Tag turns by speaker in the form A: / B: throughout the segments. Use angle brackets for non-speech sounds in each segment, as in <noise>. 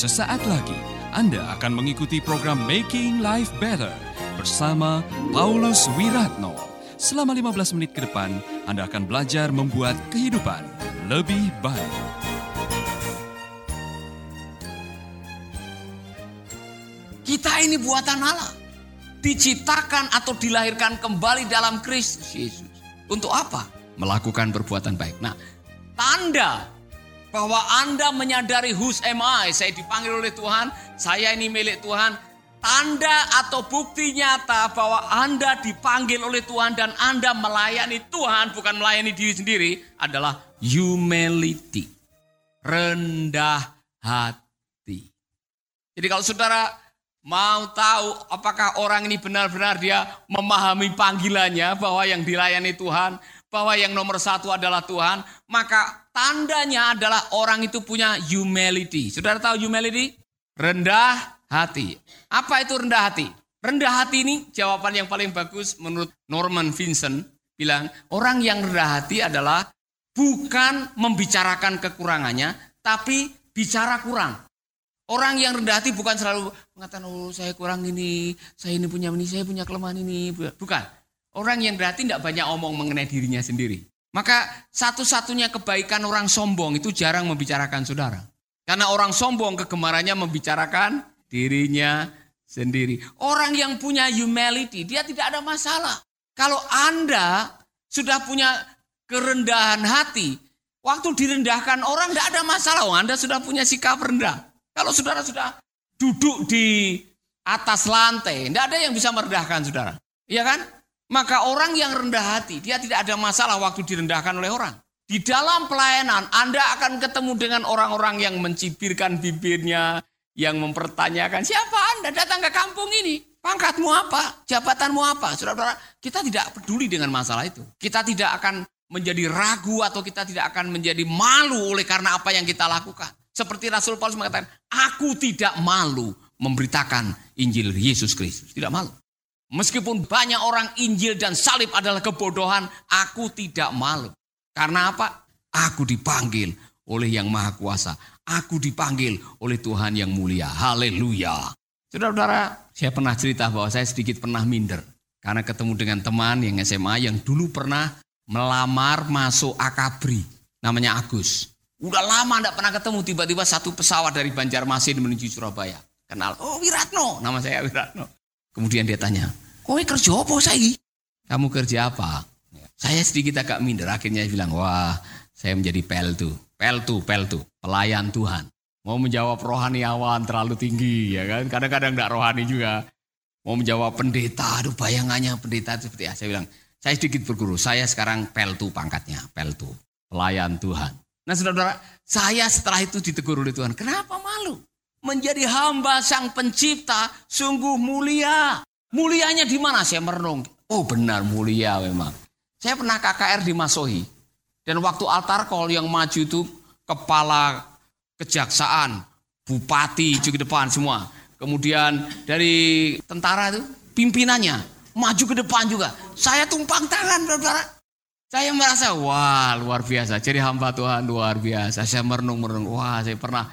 A: Sesaat lagi Anda akan mengikuti program Making Life Better bersama Paulus Wiratno. Selama 15 menit ke depan, Anda akan belajar membuat kehidupan lebih baik.
B: Kita ini buatan Allah. Diciptakan atau dilahirkan kembali dalam Kristus Yesus. Untuk apa? Melakukan perbuatan baik. Nah, tanda bahwa Anda menyadari whose am I, saya dipanggil oleh Tuhan, saya ini milik Tuhan, tanda atau bukti nyata bahwa Anda dipanggil oleh Tuhan dan Anda melayani Tuhan, bukan melayani diri sendiri, adalah humility. Rendah hati. Jadi kalau saudara mau tahu apakah orang ini benar-benar dia memahami panggilannya bahwa yang dilayani Tuhan, bahwa yang nomor satu adalah Tuhan, maka tandanya adalah orang itu punya humility. Saudara tahu humility? Rendah hati. Apa itu rendah hati? Rendah hati ini jawaban yang paling bagus menurut Norman Vincent bilang orang yang rendah hati adalah bukan membicarakan kekurangannya, tapi bicara kurang. Orang yang rendah hati bukan selalu mengatakan, oh saya kurang ini, saya ini punya ini, saya punya kelemahan ini. Bukan. Orang yang rendah hati tidak banyak omong mengenai dirinya sendiri. Maka satu-satunya kebaikan orang sombong itu jarang membicarakan saudara. Karena orang sombong kegemarannya membicarakan dirinya sendiri. Orang yang punya humility, dia tidak ada masalah. Kalau Anda sudah punya kerendahan hati, waktu direndahkan orang tidak ada masalah. Oh, Anda sudah punya sikap rendah. Kalau saudara sudah duduk di atas lantai, tidak ada yang bisa merendahkan saudara. Iya kan? Maka orang yang rendah hati, dia tidak ada masalah waktu direndahkan oleh orang. Di dalam pelayanan, Anda akan ketemu dengan orang-orang yang mencibirkan bibirnya, yang mempertanyakan, siapa Anda datang ke kampung ini? Pangkatmu apa? Jabatanmu apa? Saudara-saudara, kita tidak peduli dengan masalah itu. Kita tidak akan menjadi ragu atau kita tidak akan menjadi malu oleh karena apa yang kita lakukan. Seperti Rasul Paulus mengatakan, aku tidak malu memberitakan Injil Yesus Kristus. Tidak malu. Meskipun banyak orang Injil dan salib adalah kebodohan, aku tidak malu. Karena apa? Aku dipanggil oleh yang maha kuasa. Aku dipanggil oleh Tuhan yang mulia. Haleluya. Saudara-saudara, saya pernah cerita bahwa saya sedikit pernah minder. Karena ketemu dengan teman yang SMA yang dulu pernah melamar masuk akabri. Namanya Agus. Udah lama tidak pernah ketemu, tiba-tiba satu pesawat dari Banjarmasin menuju Surabaya. Kenal, oh Wiratno, nama saya Wiratno. Kemudian dia tanya, kowe kerja apa saya? Kamu kerja apa? Saya sedikit agak minder, akhirnya dia bilang, wah saya menjadi peltu. Peltu, peltu, pelayan Tuhan. Mau menjawab rohaniawan terlalu tinggi, ya kan? Kadang-kadang tidak rohani juga. Mau menjawab pendeta, aduh bayangannya pendeta seperti apa? Saya bilang, saya sedikit berguru, saya sekarang peltu pangkatnya, peltu, pelayan Tuhan. Nah saudara-saudara, saya setelah itu ditegur oleh Tuhan. Kenapa? Menjadi hamba sang pencipta sungguh mulia. Mulianya di mana? Saya merenung. Oh benar mulia memang. Saya pernah KKR di Masohi. Dan waktu altar call yang maju itu kepala kejaksaan, bupati juga depan semua. Kemudian dari tentara itu pimpinannya maju ke depan juga. Saya tumpang tangan saudara. Saya merasa wah luar biasa. Jadi hamba Tuhan luar biasa. Saya merenung-merenung. Wah saya pernah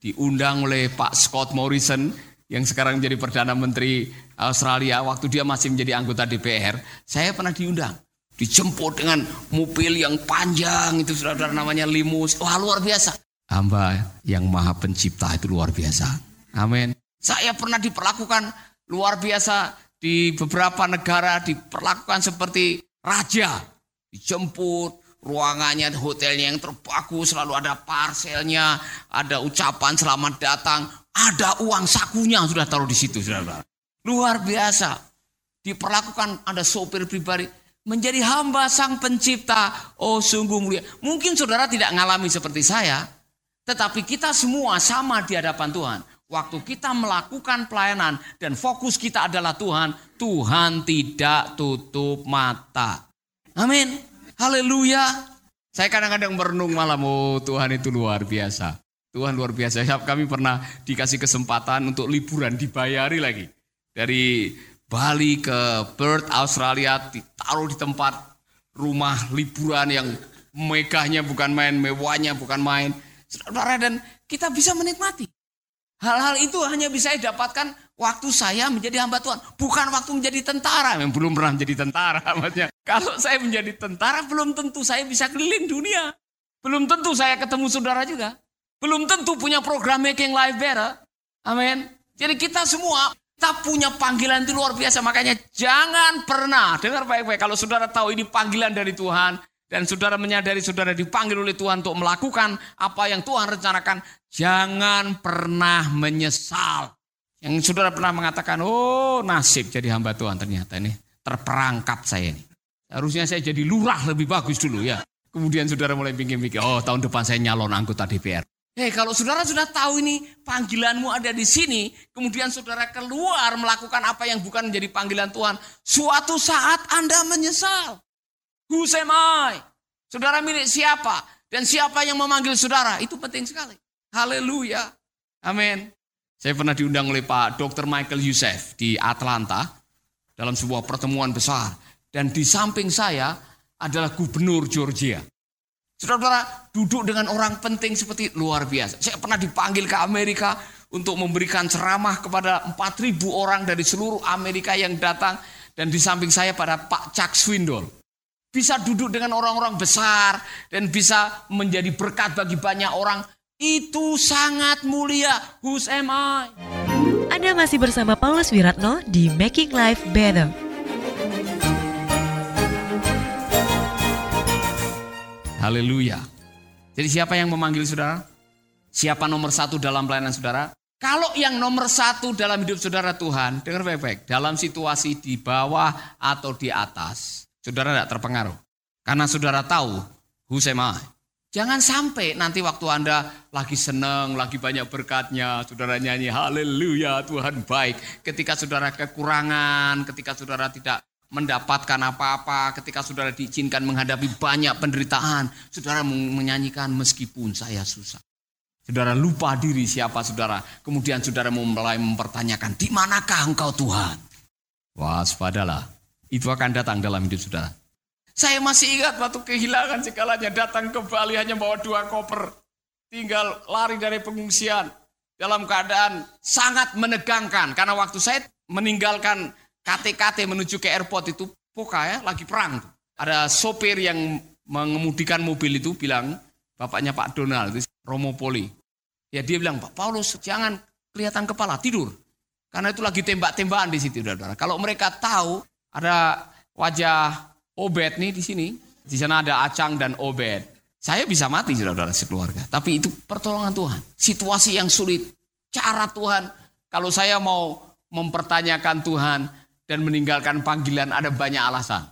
B: diundang oleh Pak Scott Morrison yang sekarang menjadi Perdana Menteri Australia. Waktu dia masih menjadi anggota DPR. Saya pernah diundang. Dijemput dengan mobil yang panjang itu saudara namanya limus. Wah luar biasa. Hamba yang maha pencipta itu luar biasa. Amin. Saya pernah diperlakukan luar biasa di beberapa negara diperlakukan seperti raja. Dijemput, ruangannya, hotelnya yang terbagus, selalu ada parselnya, ada ucapan selamat datang, ada uang sakunya sudah taruh di situ, saudara. Luar biasa. Diperlakukan ada sopir pribadi, menjadi hamba sang pencipta. Oh sungguh mulia. Mungkin saudara tidak mengalami seperti saya, tetapi kita semua sama di hadapan Tuhan. Waktu kita melakukan pelayanan dan fokus kita adalah Tuhan, Tuhan tidak tutup mata. Amin. Haleluya. Saya kadang-kadang merenung malam, oh Tuhan itu luar biasa. Tuhan luar biasa. Kami pernah dikasih kesempatan untuk liburan, dibayari lagi. Dari Bali ke Perth, Australia, ditaruh di tempat rumah liburan yang megahnya bukan main, mewahnya bukan main. Saudara dan kita bisa menikmati. Hal-hal itu hanya bisa saya dapatkan waktu saya menjadi hamba Tuhan. Bukan waktu menjadi tentara. Yang belum pernah menjadi tentara. <laughs> Maksudnya. Kalau saya menjadi tentara belum tentu saya bisa keliling dunia. Belum tentu saya ketemu saudara juga. Belum tentu punya program Making Life Better. Amin. Jadi kita semua kita punya panggilan itu luar biasa. Makanya jangan pernah, dengar baik-baik. Kalau saudara tahu ini panggilan dari Tuhan. Dan saudara menyadari saudara dipanggil oleh Tuhan untuk melakukan apa yang Tuhan rencanakan. Jangan pernah menyesal. Yang saudara pernah mengatakan, oh nasib jadi hamba Tuhan ternyata ini. Terperangkap saya ini. Harusnya saya jadi lurah lebih bagus dulu ya. Kemudian saudara mulai pikir-pikir, oh tahun depan saya nyalon anggota DPR. Hei, kalau saudara sudah tahu ini panggilanmu ada di sini, kemudian saudara keluar melakukan apa yang bukan menjadi panggilan Tuhan, suatu saat Anda menyesal. Who am I? Saudara milik siapa? Dan siapa yang memanggil saudara? Itu penting sekali. Haleluya. Amin. Saya pernah diundang oleh Pak Dr. Michael Youssef di Atlanta dalam sebuah pertemuan besar. Dan di samping saya adalah gubernur Georgia. Saudara-saudara, duduk dengan orang penting seperti luar biasa. Saya pernah dipanggil ke Amerika untuk memberikan ceramah kepada 4.000 orang dari seluruh Amerika yang datang. Dan di samping saya pada Pak Chuck Swindoll. Bisa duduk dengan orang-orang besar dan bisa menjadi berkat bagi banyak orang. Itu sangat mulia. Who's am I?
C: Anda masih bersama Paulus Wiratno di Making Life Better.
B: Haleluya. Jadi siapa yang memanggil saudara? Siapa nomor satu dalam pelayanan saudara? Kalau yang nomor satu dalam hidup saudara Tuhan, dengar baik-baik. Dalam situasi di bawah atau di atas, Saudara tidak terpengaruh. Karena saudara tahu, Husema. Jangan sampai nanti waktu Anda lagi senang, lagi banyak berkatnya, saudara nyanyi haleluya Tuhan baik. Ketika saudara kekurangan, ketika saudara tidak mendapatkan apa-apa, ketika saudara diizinkan menghadapi banyak penderitaan, saudara menyanyikan meskipun saya susah. Saudara lupa diri siapa saudara. Kemudian saudara mulai mempertanyakan, di manakah engkau Tuhan? Waspadalah, itu akan datang dalam hidup saudara. Saya masih ingat waktu kehilangan segalanya datang ke Bali hanya bawa dua koper. Tinggal lari dari pengungsian. Dalam keadaan sangat menegangkan. Karena waktu saya meninggalkan KTKT menuju ke airport itu Poka ya lagi perang. Ada sopir yang mengemudikan mobil itu bilang, bapaknya Pak Donald, itu Romo Poli. Ya dia bilang, Pak Paulus jangan kelihatan kepala, tidur. Karena itu lagi tembak-tembakan di situ. Kalau mereka tahu ada wajah Obed nih di sini. Di sana ada Acang dan Obed. Saya bisa mati saudara-saudara sekeluarga. Tapi itu pertolongan Tuhan. Situasi yang sulit. Cara Tuhan. Kalau saya mau mempertanyakan Tuhan dan meninggalkan panggilan ada banyak alasan.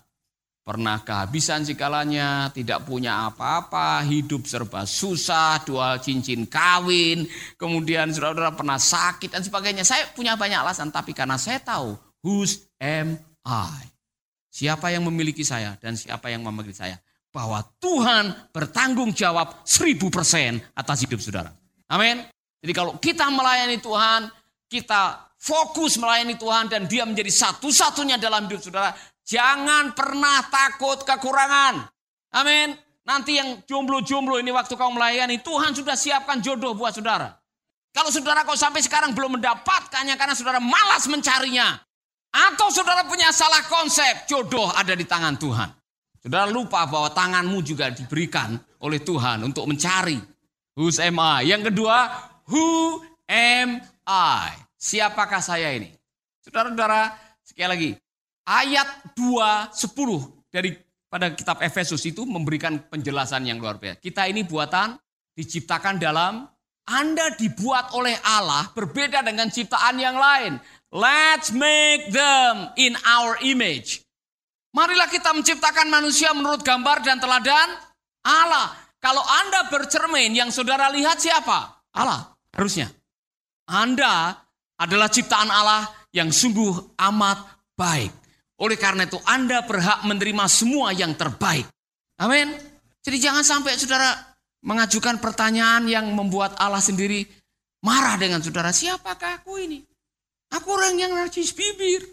B: Pernah kehabisan segalanya, tidak punya apa-apa, hidup serba susah, dua cincin kawin, kemudian saudara-saudara pernah sakit dan sebagainya. Saya punya banyak alasan, tapi karena saya tahu whose am I. Siapa yang memiliki saya dan siapa yang memanggil saya. Bahwa Tuhan bertanggung jawab seribu persen atas hidup saudara. Amin. Jadi kalau kita melayani Tuhan, kita fokus melayani Tuhan dan dia menjadi satu-satunya dalam hidup saudara. Jangan pernah takut kekurangan. Amin. Nanti yang jomblo-jomblo ini waktu kau melayani, Tuhan sudah siapkan jodoh buat saudara. Kalau saudara kau sampai sekarang belum mendapatkannya karena saudara malas mencarinya. Atau saudara punya salah konsep, jodoh ada di tangan Tuhan. Saudara lupa bahwa tanganmu juga diberikan oleh Tuhan untuk mencari. Who's am I? Yang kedua, who am I? Siapakah saya ini? Saudara-saudara, sekali lagi. Ayat 2, 10 dari pada kitab Efesus itu memberikan penjelasan yang luar biasa. Kita ini buatan diciptakan dalam Anda dibuat oleh Allah berbeda dengan ciptaan yang lain. Let's make them in our image. Marilah kita menciptakan manusia menurut gambar dan teladan Allah. Kalau Anda bercermin, yang saudara lihat siapa? Allah, harusnya. Anda adalah ciptaan Allah yang sungguh amat baik. Oleh karena itu Anda berhak menerima semua yang terbaik. Amin. Jadi jangan sampai saudara mengajukan pertanyaan yang membuat Allah sendiri marah dengan saudara. Siapakah aku ini? Aku orang yang narcis bibir.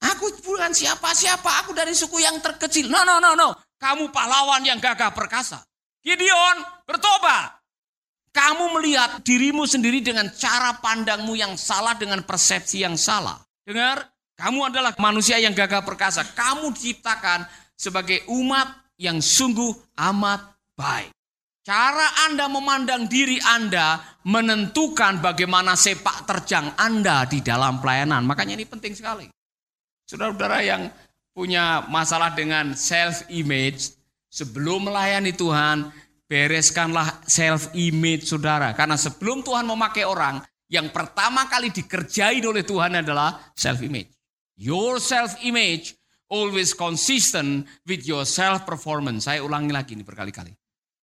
B: Aku bukan siapa-siapa, aku dari suku yang terkecil. No, no, no, no. Kamu pahlawan yang gagah perkasa. Gideon bertobat. Kamu melihat dirimu sendiri dengan cara pandangmu yang salah dengan persepsi yang salah. Dengar, kamu adalah manusia yang gagah perkasa. Kamu diciptakan sebagai umat yang sungguh amat baik. Cara Anda memandang diri Anda menentukan bagaimana sepak terjang Anda di dalam pelayanan. Makanya ini penting sekali. Saudara-saudara yang punya masalah dengan self image, sebelum melayani Tuhan, bereskanlah self image saudara. Karena sebelum Tuhan memakai orang, yang pertama kali dikerjain oleh Tuhan adalah self image. Your self image always consistent with your self performance. Saya ulangi lagi ini berkali-kali.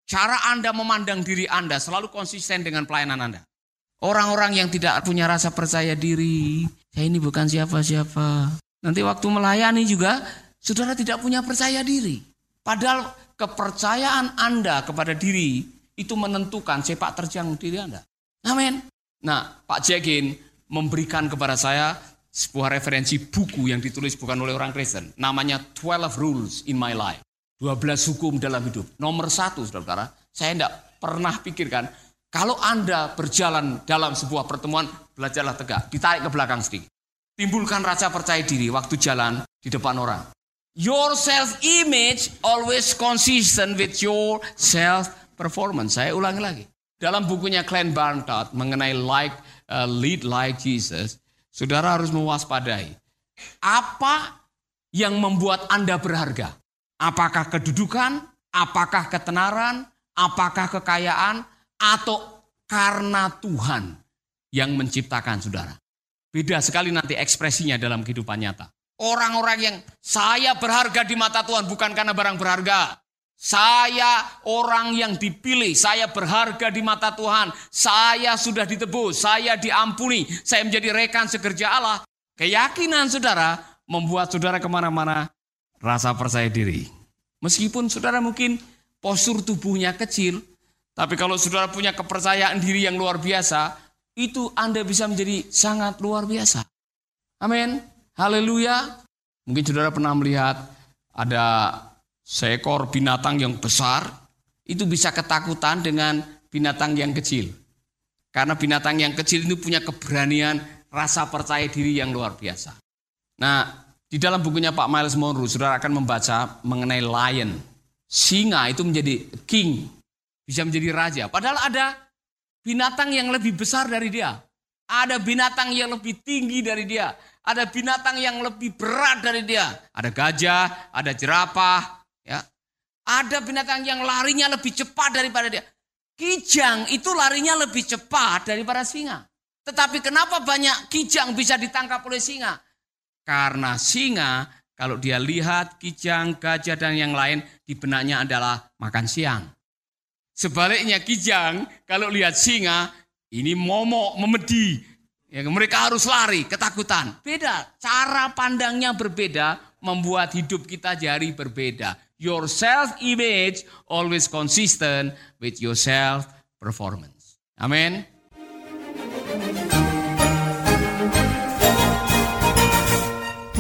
B: Cara Anda memandang diri Anda selalu konsisten dengan pelayanan Anda. Orang-orang yang tidak punya rasa percaya diri, saya ini bukan siapa-siapa. Nanti waktu melayani juga, saudara tidak punya percaya diri. Padahal kepercayaan Anda kepada diri itu menentukan sepak terjang diri Anda. Amin. Nah, Pak Jekin memberikan kepada saya sebuah referensi buku yang ditulis bukan oleh orang Kristen. Namanya 12 Rules in My Life. 12 hukum dalam hidup. Nomor satu, saudara, saya tidak pernah pikirkan, kalau Anda berjalan dalam sebuah pertemuan, belajarlah tegak, ditarik ke belakang sedikit. Timbulkan rasa percaya diri waktu jalan di depan orang. Your self-image always consistent with your self-performance. Saya ulangi lagi. Dalam bukunya Glenn Barnard mengenai like, uh, lead like Jesus, saudara harus mewaspadai. Apa yang membuat Anda berharga? Apakah kedudukan, apakah ketenaran, apakah kekayaan, atau karena Tuhan yang menciptakan saudara. Beda sekali nanti ekspresinya dalam kehidupan nyata. Orang-orang yang saya berharga di mata Tuhan bukan karena barang berharga. Saya orang yang dipilih, saya berharga di mata Tuhan. Saya sudah ditebus, saya diampuni, saya menjadi rekan sekerja Allah. Keyakinan saudara membuat saudara ke mana-mana rasa percaya diri. Meskipun saudara mungkin postur tubuhnya kecil, tapi kalau saudara punya kepercayaan diri yang luar biasa, itu Anda bisa menjadi sangat luar biasa. Amin. Haleluya. Mungkin saudara pernah melihat ada seekor binatang yang besar, itu bisa ketakutan dengan binatang yang kecil. Karena binatang yang kecil itu punya keberanian, rasa percaya diri yang luar biasa. Nah, di dalam bukunya Pak Miles Monroe, saudara akan membaca mengenai lion. Singa itu menjadi king, bisa menjadi raja. Padahal ada binatang yang lebih besar dari dia. Ada binatang yang lebih tinggi dari dia. Ada binatang yang lebih berat dari dia. Ada gajah, ada jerapah, ya. Ada binatang yang larinya lebih cepat daripada dia. Kijang itu larinya lebih cepat daripada singa. Tetapi kenapa banyak kijang bisa ditangkap oleh singa? Karena singa kalau dia lihat kijang, gajah dan yang lain di benaknya adalah makan siang. Sebaliknya kijang kalau lihat singa ini momok, memedi. Ya, mereka harus lari, ketakutan. Beda, cara pandangnya berbeda membuat hidup kita jadi berbeda. Your self image always consistent with your self performance. Amin.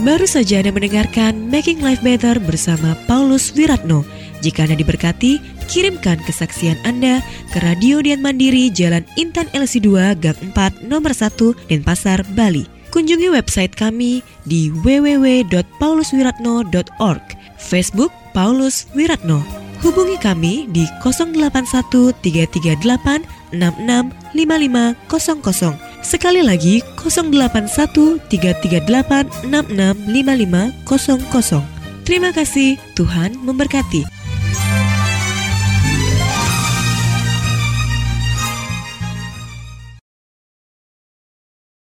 C: Baru saja Anda mendengarkan Making Life Better bersama Paulus Wiratno. Jika Anda diberkati, kirimkan kesaksian Anda ke Radio Dian Mandiri Jalan Intan LC2 Gang 4 Nomor 1 Denpasar, Bali. Kunjungi website kami di www.pauluswiratno.org Facebook Paulus Wiratno. Hubungi kami di 081 338 665500 Sekali lagi 081 338 665500. Terima kasih, Tuhan memberkati.